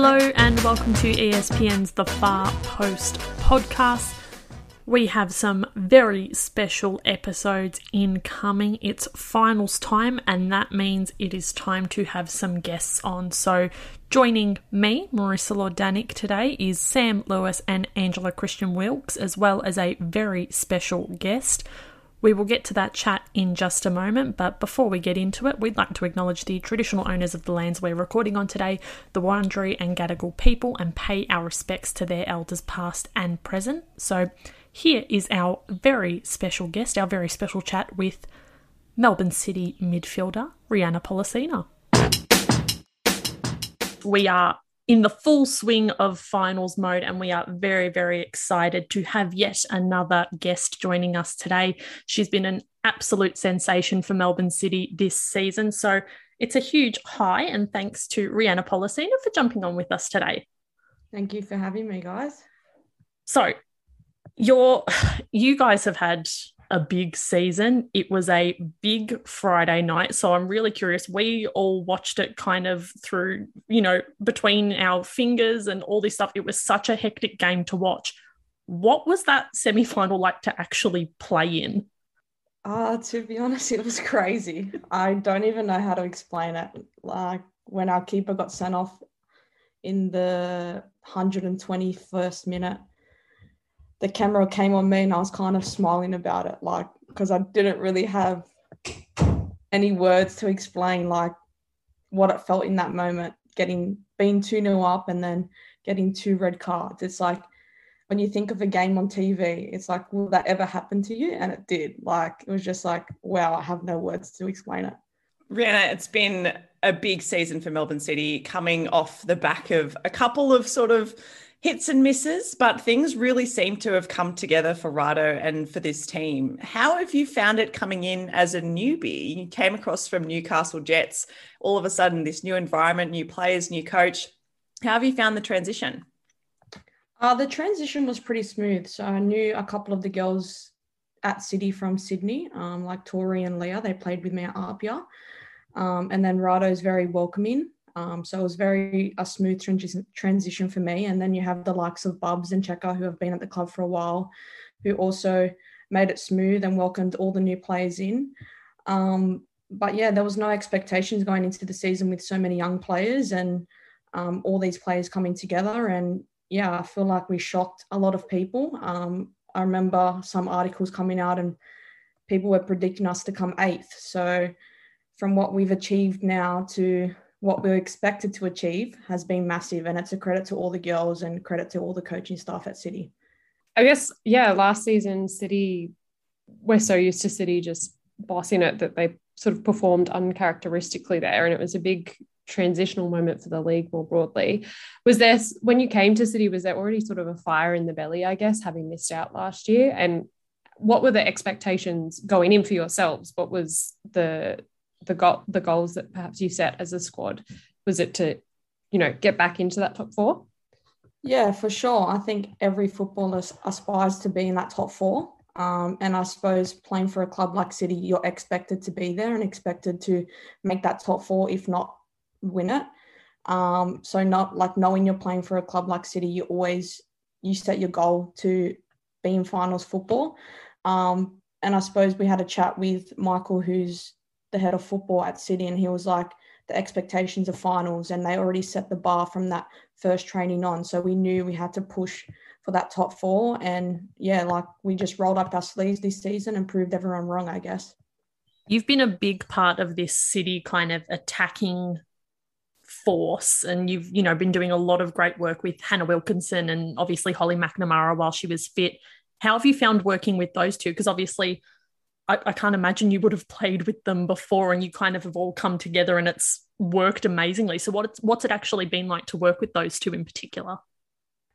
Hello, and welcome to ESPN's The Far Post podcast. We have some very special episodes incoming. It's finals time, and that means it is time to have some guests on. So, joining me, Marissa Lordanic, today is Sam Lewis and Angela Christian Wilkes, as well as a very special guest. We will get to that chat in just a moment, but before we get into it, we'd like to acknowledge the traditional owners of the lands we're recording on today, the Wurundjeri and Gadigal people, and pay our respects to their elders past and present. So, here is our very special guest, our very special chat with Melbourne City midfielder Rhianna Pollicina. We are in the full swing of finals mode, and we are very, very excited to have yet another guest joining us today. She's been an absolute sensation for Melbourne City this season. So it's a huge hi, and thanks to Rhianna Pollicina for jumping on with us today. Thank you for having me, guys. So, you're, you guys have had a big season. It was a big Friday night. So I'm really curious. We all watched it kind of through, you know, between our fingers and all this stuff. It was such a hectic game to watch. What was that semi final like to actually play in? Uh, to be honest, it was crazy. I don't even know how to explain it. Like when our keeper got sent off in the 121st minute, the camera came on me and I was kind of smiling about it, like because I didn't really have any words to explain like what it felt in that moment, getting being 2 0 up and then getting two red cards. It's like when you think of a game on TV, it's like, will that ever happen to you? And it did. Like it was just like, wow, I have no words to explain it. Rhianna, it's been a big season for Melbourne City coming off the back of a couple of sort of hits and misses, but things really seem to have come together for Rado and for this team. How have you found it coming in as a newbie? You came across from Newcastle Jets, all of a sudden, this new environment, new players, new coach. How have you found the transition? Uh, the transition was pretty smooth. So I knew a couple of the girls at City from Sydney, um, like Tori and Leah. They played with me at Apia. Um, and then Rado is very welcoming. Um, so it was very a smooth transition for me. And then you have the likes of Bubs and Checker who have been at the club for a while, who also made it smooth and welcomed all the new players in. Um, but yeah, there was no expectations going into the season with so many young players and um, all these players coming together. And yeah, I feel like we shocked a lot of people. Um, I remember some articles coming out and people were predicting us to come eighth. So from what we've achieved now to what we are expected to achieve has been massive. And it's a credit to all the girls and credit to all the coaching staff at City. I guess, yeah, last season, City, we're so used to City just bossing it that they sort of performed uncharacteristically there. And it was a big transitional moment for the league more broadly. Was there, when you came to City, was there already sort of a fire in the belly, I guess, having missed out last year? And what were the expectations going in for yourselves? What was the the goal the goals that perhaps you set as a squad? Was it to, you know, get back into that top four? Yeah, for sure. I think every footballer aspires to be in that top four. Um, and I suppose playing for a club like City, you're expected to be there and expected to make that top four, if not win it. Um, so not like knowing you're playing for a club like City, you always you set your goal to be in finals football. Um, and I suppose we had a chat with Michael, who's the head of football at City, and he was like, the expectations of finals, and they already set the bar from that first training on. So we knew we had to push for that top four, and yeah, like we just rolled up our sleeves this season and proved everyone wrong, I guess. You've been a big part of this City kind of attacking force and you've you know been doing a lot of great work with Hannah Wilkinson and obviously Holly McNamara while she was fit how have you found working with those two because obviously I, I, can't imagine you would have played with them before and you kind of have all come together and it's worked amazingly. So what what's it actually been like to work with those two in particular?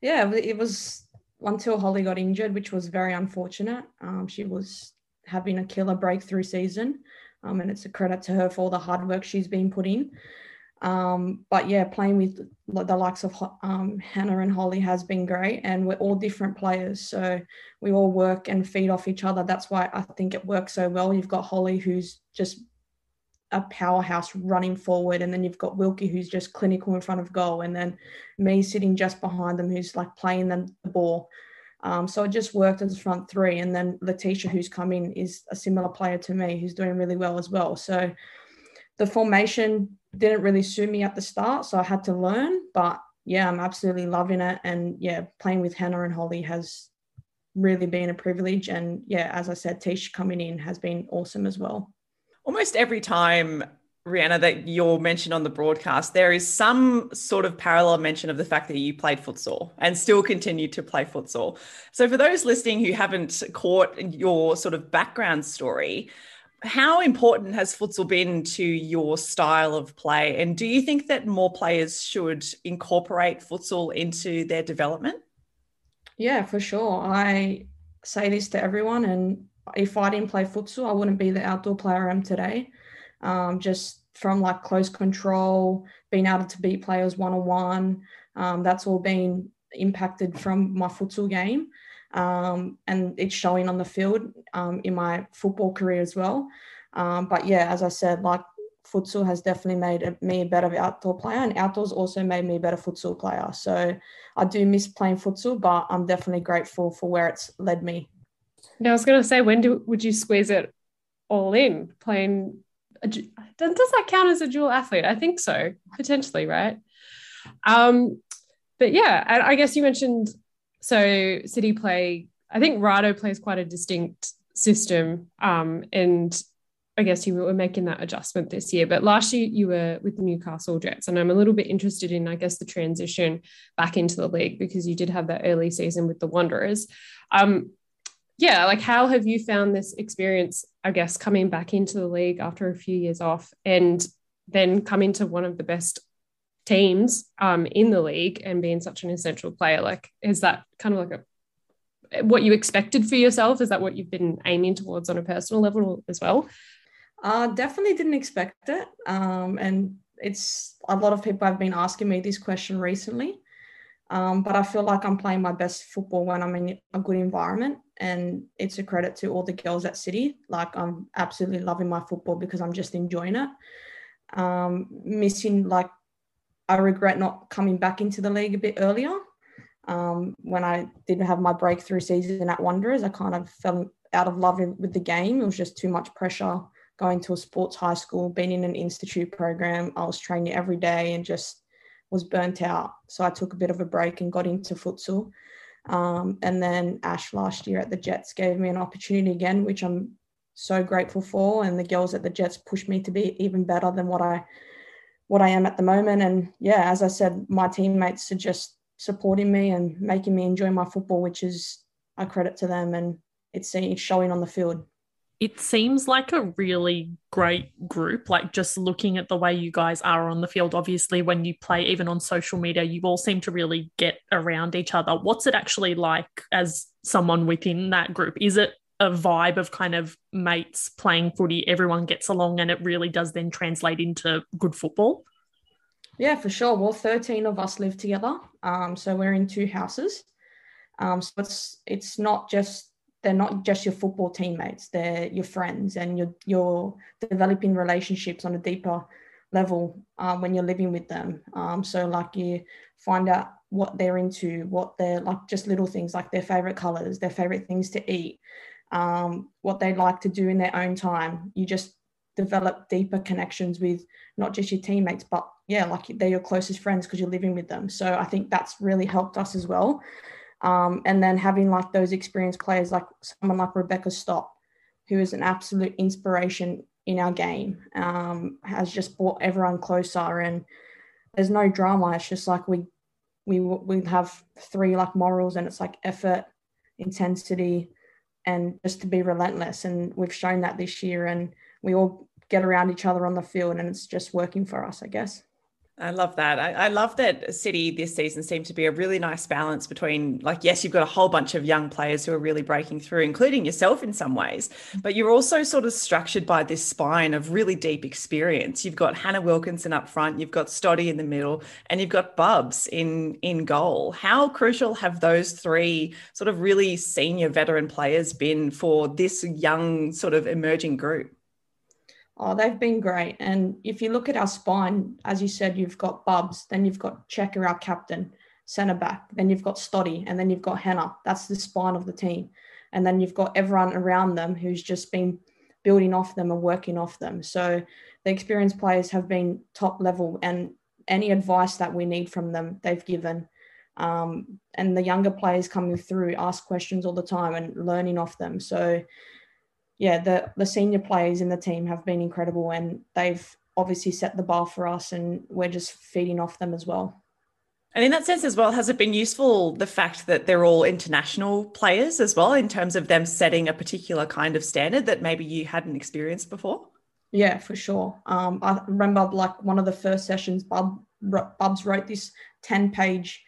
Yeah, it was until Holly got injured, which was very unfortunate. Um, she was having a killer breakthrough season. Um, and it's a credit to her for all the hard work she's been put in. Um, but yeah, playing with the likes of um, Hannah and Holly has been great, and we're all different players, so we all work and feed off each other. That's why I think it works so well. You've got Holly, who's just a powerhouse running forward, and then you've got Wilkie who's just clinical in front of goal, and then me sitting just behind them who's like playing them the ball. Um, so it just worked as a front three, and then Leticia who's come in is a similar player to me who's doing really well as well. So the formation didn't really suit me at the start, so I had to learn. But yeah, I'm absolutely loving it, and yeah, playing with Hannah and Holly has really been a privilege. And yeah, as I said, Tish coming in has been awesome as well almost every time Rhianna, that you're mentioned on the broadcast, there is some sort of parallel mention of the fact that you played futsal and still continue to play futsal. So, for those listening who haven't caught your sort of background story, how important has futsal been to your style of play? And do you think that more players should incorporate futsal into their development? Yeah, for sure. I say this to everyone, and if I didn't play futsal, I wouldn't be the outdoor player I am today. Um, just from like close control, being able to beat players one on one, that's all been impacted from my futsal game. Um, and it's showing on the field um, in my football career as well. Um, but yeah, as I said, like futsal has definitely made me a better outdoor player, and outdoors also made me a better futsal player. So I do miss playing futsal, but I'm definitely grateful for where it's led me. Now, I was going to say, when do, would you squeeze it all in? Playing, does that count as a dual athlete? I think so, potentially, right? Um, but yeah, I guess you mentioned so City play. I think Rado plays quite a distinct system, um, and I guess you were making that adjustment this year. But last year you were with the Newcastle Jets, and I'm a little bit interested in, I guess, the transition back into the league because you did have that early season with the Wanderers. Um, yeah, like how have you found this experience, I guess, coming back into the league after a few years off and then coming to one of the best teams um, in the league and being such an essential player? Like, is that kind of like a what you expected for yourself? Is that what you've been aiming towards on a personal level as well? Uh, definitely didn't expect it. Um, and it's a lot of people have been asking me this question recently. Um, but I feel like I'm playing my best football when I'm in a good environment. And it's a credit to all the girls at City. Like, I'm absolutely loving my football because I'm just enjoying it. Um, missing, like, I regret not coming back into the league a bit earlier. Um, when I didn't have my breakthrough season at Wanderers, I kind of fell out of love with the game. It was just too much pressure going to a sports high school, being in an institute program. I was training every day and just was burnt out. So I took a bit of a break and got into futsal. Um, and then Ash last year at the Jets gave me an opportunity again, which I'm so grateful for. And the girls at the Jets pushed me to be even better than what I what I am at the moment. And yeah, as I said, my teammates are just supporting me and making me enjoy my football, which is a credit to them and it's showing on the field it seems like a really great group. Like just looking at the way you guys are on the field, obviously, when you play, even on social media, you all seem to really get around each other. What's it actually like as someone within that group? Is it a vibe of kind of mates playing footy, everyone gets along, and it really does then translate into good football? Yeah, for sure. Well, 13 of us live together. Um, so we're in two houses. Um, so it's it's not just they're not just your football teammates they're your friends and you're you're developing relationships on a deeper level um, when you're living with them um, so like you find out what they're into what they're like just little things like their favorite colors their favorite things to eat um, what they like to do in their own time you just develop deeper connections with not just your teammates but yeah like they're your closest friends because you're living with them so i think that's really helped us as well um, and then having like those experienced players like someone like Rebecca Stott, who is an absolute inspiration in our game, um, has just brought everyone closer. And there's no drama. It's just like we we we have three like morals, and it's like effort, intensity, and just to be relentless. And we've shown that this year, and we all get around each other on the field, and it's just working for us, I guess. I love that. I, I, love that City this season seemed to be a really nice balance between, like, yes, you've got a whole bunch of young players who are really breaking through, including yourself in some ways, mm-hmm. but you're also sort of structured by this spine of really deep experience. You've got Hannah Wilkinson up front, you've got Stoddy in the middle, and you've got Bubs in in goal. How crucial have those three sort of really senior veteran players been for this young sort of emerging group? Oh, they've been great. And if you look at our spine, as you said, you've got Bubs, then you've got Checker, our captain, centre back, then you've got Stoddy, and then you've got Hannah. That's the spine of the team. And then you've got everyone around them who's just been building off them and working off them. So the experienced players have been top level, and any advice that we need from them, they've given. Um, and the younger players coming through ask questions all the time and learning off them. So yeah, the the senior players in the team have been incredible, and they've obviously set the bar for us, and we're just feeding off them as well. And in that sense as well, has it been useful the fact that they're all international players as well, in terms of them setting a particular kind of standard that maybe you hadn't experienced before? Yeah, for sure. Um, I remember like one of the first sessions, Bub, Bubs wrote this 10 page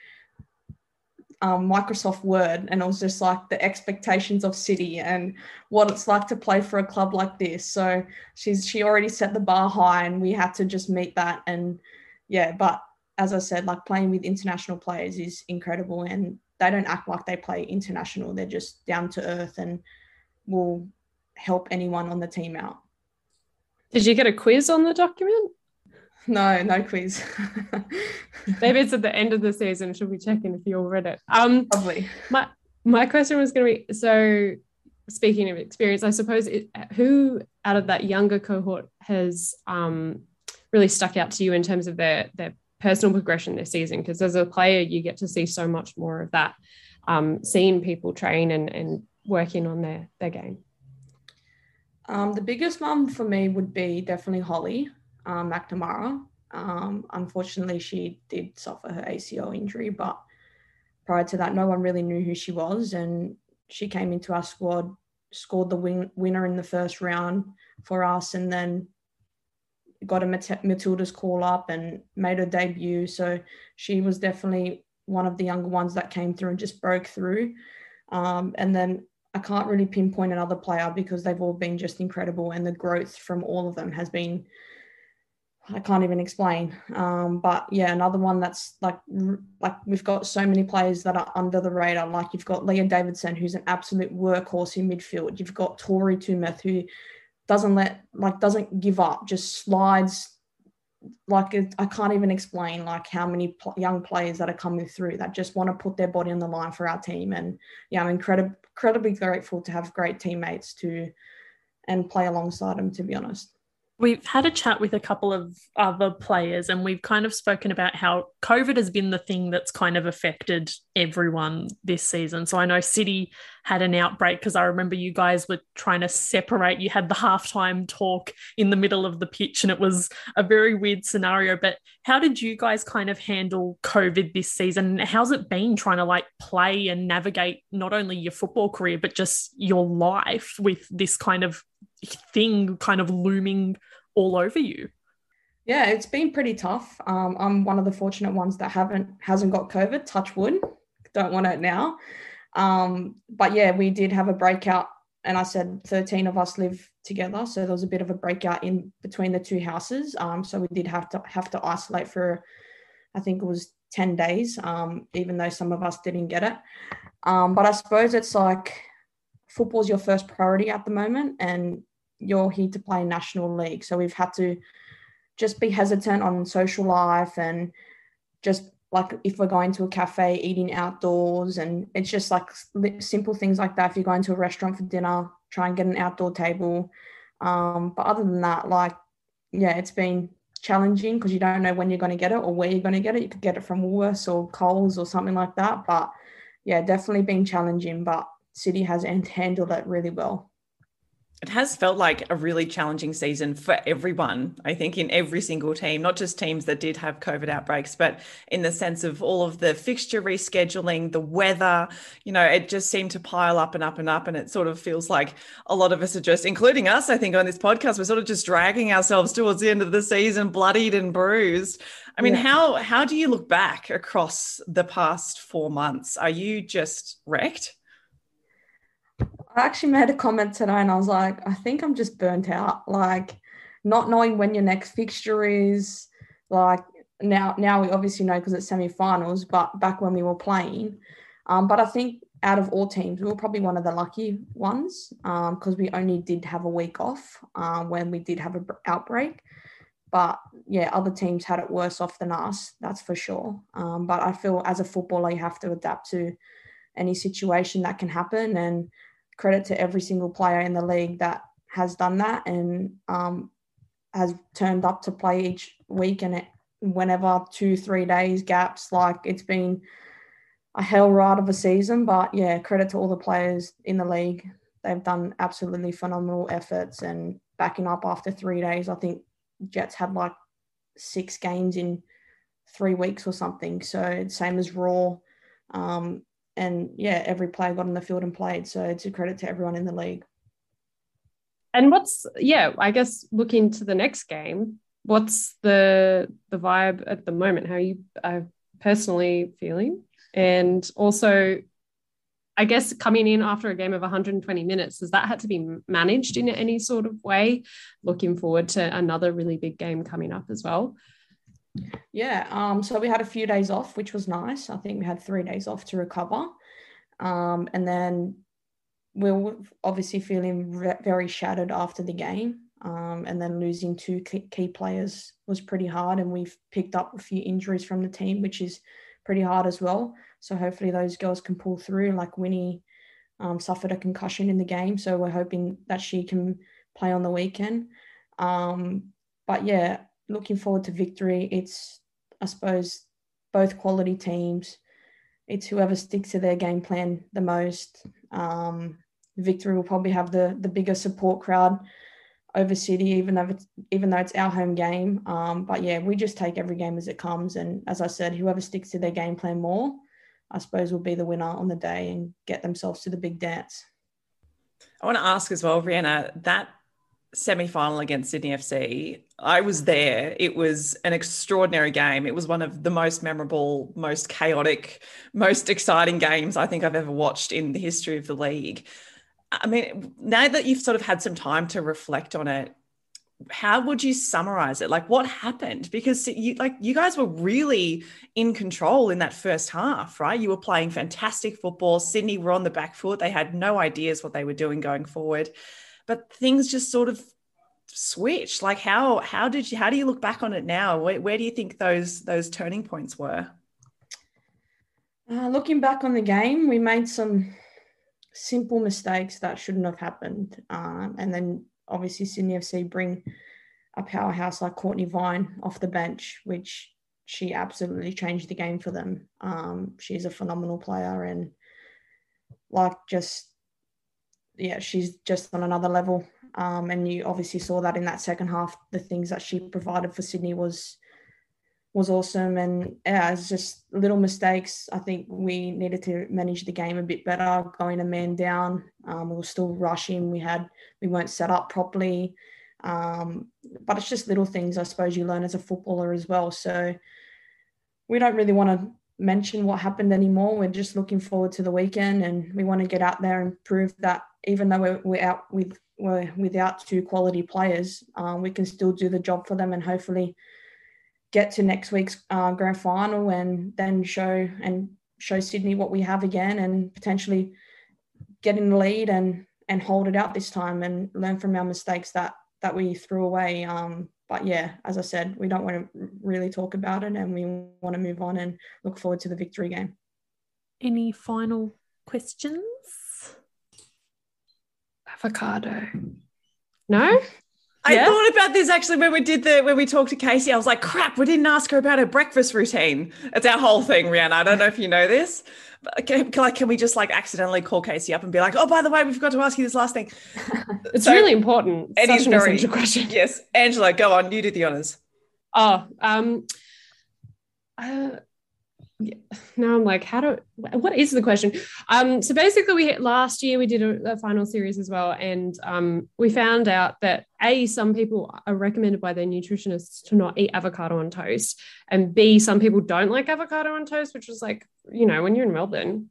um, Microsoft Word, and it was just like the expectations of City and what it's like to play for a club like this. So she's she already set the bar high, and we had to just meet that. And yeah, but as I said, like playing with international players is incredible, and they don't act like they play international. They're just down to earth and will help anyone on the team out. Did you get a quiz on the document? No, no quiz. Maybe it's at the end of the season. Should we check in if you all read it? Um, Probably. My my question was going to be so. Speaking of experience, I suppose it, who out of that younger cohort has um, really stuck out to you in terms of their their personal progression this season? Because as a player, you get to see so much more of that, um, seeing people train and and working on their their game. Um, the biggest one for me would be definitely Holly um, McNamara. Um, unfortunately, she did suffer her ACL injury, but prior to that, no one really knew who she was. And she came into our squad, scored the win- winner in the first round for us, and then got a Matilda's call up and made her debut. So she was definitely one of the younger ones that came through and just broke through. Um, and then I can't really pinpoint another player because they've all been just incredible, and the growth from all of them has been I can't even explain. Um, but yeah, another one that's like like we've got so many players that are under the radar. Like you've got Leah Davidson, who's an absolute workhorse in midfield. You've got Tori Tumeth, who doesn't let like doesn't give up, just slides. Like it, I can't even explain like how many pl- young players that are coming through that just want to put their body on the line for our team. And yeah, I'm incredibly incredibly grateful to have great teammates to and play alongside them. To be honest. We've had a chat with a couple of other players, and we've kind of spoken about how COVID has been the thing that's kind of affected everyone this season. So I know City had an outbreak because I remember you guys were trying to separate. You had the halftime talk in the middle of the pitch, and it was a very weird scenario. But how did you guys kind of handle COVID this season? How's it been trying to like play and navigate not only your football career, but just your life with this kind of thing kind of looming all over you? Yeah, it's been pretty tough. Um, I'm one of the fortunate ones that haven't hasn't got COVID. Touch wood. Don't want it now. Um, but yeah, we did have a breakout, and I said 13 of us live together, so there was a bit of a breakout in between the two houses. Um, so we did have to have to isolate for, I think it was 10 days. Um, even though some of us didn't get it. Um, but I suppose it's like football's your first priority at the moment and you're here to play national league. So we've had to just be hesitant on social life and just like if we're going to a cafe eating outdoors. And it's just like simple things like that. If you're going to a restaurant for dinner try and get an outdoor table. Um, but other than that like yeah it's been challenging because you don't know when you're going to get it or where you're going to get it. You could get it from Woolworths or Coles or something like that. But yeah definitely been challenging but City has handled it really well. It has felt like a really challenging season for everyone, I think, in every single team, not just teams that did have COVID outbreaks, but in the sense of all of the fixture rescheduling, the weather, you know, it just seemed to pile up and up and up. And it sort of feels like a lot of us are just, including us, I think, on this podcast, we're sort of just dragging ourselves towards the end of the season, bloodied and bruised. I mean, yeah. how how do you look back across the past four months? Are you just wrecked? I actually made a comment today and I was like, I think I'm just burnt out. Like not knowing when your next fixture is, like now now we obviously know because it's semi-finals, but back when we were playing. Um, but I think out of all teams, we were probably one of the lucky ones because um, we only did have a week off uh, when we did have an outbreak. But yeah, other teams had it worse off than us, that's for sure. Um, but I feel as a footballer, you have to adapt to any situation that can happen. And credit to every single player in the league that has done that and um, has turned up to play each week and it, whenever two, three days gaps, like it's been a hell ride of a season. But yeah, credit to all the players in the league. They've done absolutely phenomenal efforts and backing up after three days. I think Jets had like six games in three weeks or something. So same as Roar. Um, and yeah, every player got on the field and played. So it's a credit to everyone in the league. And what's yeah, I guess looking to the next game, what's the the vibe at the moment? How are you uh, personally feeling? And also, I guess coming in after a game of 120 minutes, has that had to be managed in any sort of way? Looking forward to another really big game coming up as well. Yeah, um, so we had a few days off, which was nice. I think we had three days off to recover. Um, and then we were obviously feeling re- very shattered after the game. Um, and then losing two key players was pretty hard. And we've picked up a few injuries from the team, which is pretty hard as well. So hopefully those girls can pull through. Like Winnie um, suffered a concussion in the game, so we're hoping that she can play on the weekend. Um, but yeah, looking forward to victory. It's I suppose both quality teams. It's whoever sticks to their game plan the most. Um, victory will probably have the the bigger support crowd over City, even though it's even though it's our home game. Um, but yeah, we just take every game as it comes, and as I said, whoever sticks to their game plan more, I suppose, will be the winner on the day and get themselves to the big dance. I want to ask as well, Rhianna, that semi-final against Sydney FC, I was there. It was an extraordinary game. It was one of the most memorable, most chaotic, most exciting games I think I've ever watched in the history of the league. I mean, now that you've sort of had some time to reflect on it, how would you summarize it? Like what happened? Because you like you guys were really in control in that first half, right? You were playing fantastic football. Sydney were on the back foot. They had no ideas what they were doing going forward. But things just sort of switched. Like how how did you how do you look back on it now? Where, where do you think those those turning points were? Uh, looking back on the game, we made some simple mistakes that shouldn't have happened. Um, and then obviously Sydney FC bring a powerhouse like Courtney Vine off the bench, which she absolutely changed the game for them. Um, she's a phenomenal player and like just yeah, she's just on another level. Um, and you obviously saw that in that second half. The things that she provided for Sydney was was awesome. And yeah, it's just little mistakes. I think we needed to manage the game a bit better, going a man down. Um, we were still rushing. We had we weren't set up properly. Um, but it's just little things I suppose you learn as a footballer as well. So we don't really want to mention what happened anymore. We're just looking forward to the weekend and we want to get out there and prove that even though we're, we're out with we're without two quality players, um, we can still do the job for them and hopefully get to next week's uh, grand final and then show and show Sydney what we have again and potentially get in the lead and and hold it out this time and learn from our mistakes that that we threw away. Um, but yeah, as I said, we don't want to really talk about it and we want to move on and look forward to the victory game. Any final questions? Avocado. No? I yeah? thought about this actually when we did the when we talked to Casey. I was like, crap, we didn't ask her about her breakfast routine. It's our whole thing, Rhianna. I don't know if you know this. But can, like, can we just like accidentally call Casey up and be like, oh, by the way, we forgot to ask you this last thing. it's so, really important. It Such is an very, essential question. Yes, Angela, go on. You do the honors. Oh, um, uh, yeah. Now I'm like, how do what is the question? Um, so basically, we last year we did a, a, final series as well, and um, we found out that a some people are recommended by their nutritionists to not eat avocado on toast, and b some people don't like avocado on toast, which was like, you know, when you're in Melbourne,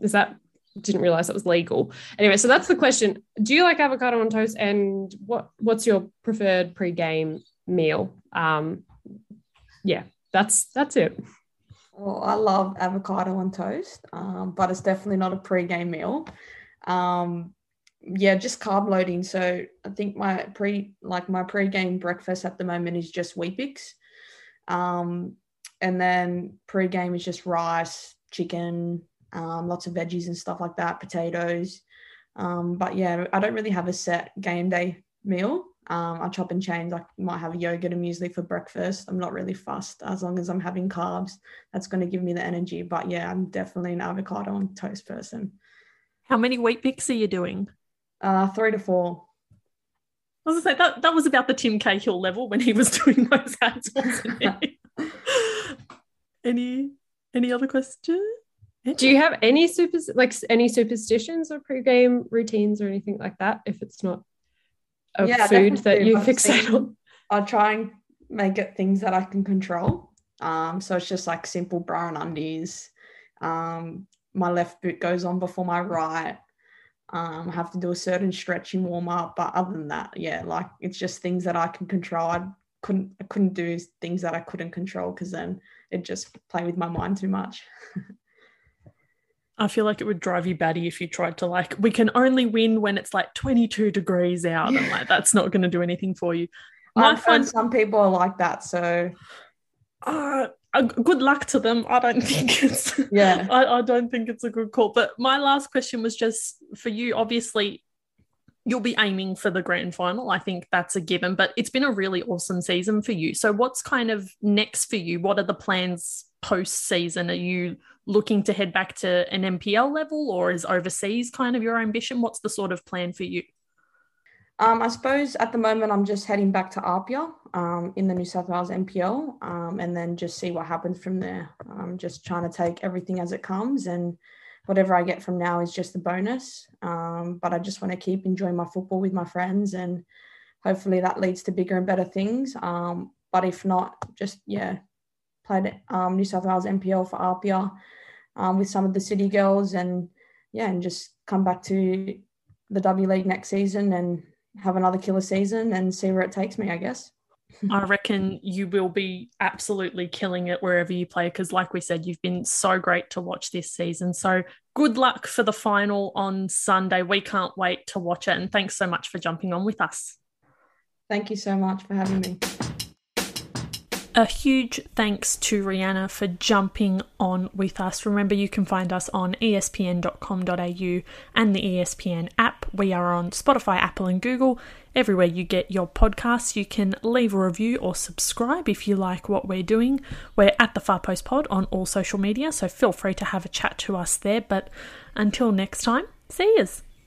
is that didn't realize that was legal. Anyway, so that's the question: Do you like avocado on toast, and what what's your preferred pre-game meal? Um, yeah, that's that's it. Well, I love avocado on toast, um, but it's definitely not a pre-game meal. Um, yeah, just carb loading. So I think my pre like my pre-game breakfast at the moment is just Weet-Bix. Um, and then pre-game is just rice, chicken, um, lots of veggies and stuff like that, potatoes. Um, but yeah, I don't really have a set game day meal. Um, I chop and change. I might have yogurt and muesli for breakfast. I'm not really fussed as long as I'm having carbs. That's going to give me the energy. But yeah, I'm definitely an avocado and toast person. How many Weet-Bix are you doing? Uh, three to four. I was gonna say that that was about the Tim Cahill level when he was doing those ads, wasn't it? any any other questions? Do you have any super like any superstitions or pre-game routines or anything like that? If it's not a yeah, food that you fixate on, I'll try and make it things that I can control. Um, so it's just like simple bra and undies. Um, my left boot goes on before my right. Um, I have to do a certain stretching warm up, but other than that, yeah, like it's just things that I can control. I couldn't I couldn't do things that I couldn't control because then it just play with my mind too much. I feel like it would drive you batty if you tried to like we can only win when it's like 22 degrees out and like that's not going to do anything for you. My fun- some people are like that, so uh, uh, good luck to them. I don't think it's yeah. I, I don't think it's a good call. But my last question was just for you. Obviously, you'll be aiming for the grand final. I think that's a given. But it's been a really awesome season for you. So what's kind of next for you? What are the plans post season? Are you looking to head back to an NPL level, or is overseas kind of your ambition? What's the sort of plan for you? Um, I suppose at the moment I'm just heading back to Apia um, in the New South Wales NPL um, and then just see what happens from there. I'm just trying to take everything as it comes and whatever I get from now is just a bonus. Um, but I just want to keep enjoying my football with my friends and hopefully that leads to bigger and better things. Um, but if not, just, yeah, played um, New South Wales NPL for Apia with some of the city girls and, yeah, and just come back to the W League next season and have another killer season and see where it takes me, I guess. I reckon you will be absolutely killing it wherever you play because, like we said, you've been so great to watch this season. So, good luck for the final on Sunday. We can't wait to watch it. And thanks so much for jumping on with us. Thank you so much for having me. A huge thanks to Rhianna for jumping on with us. Remember, you can find us on espn.com.au and the ESPN app. We are on Spotify, Apple, and Google. Everywhere you get your podcasts, you can leave a review or subscribe if you like what we're doing. We're at the Far Post Pod on all social media, so feel free to have a chat to us there. But until next time, see yous.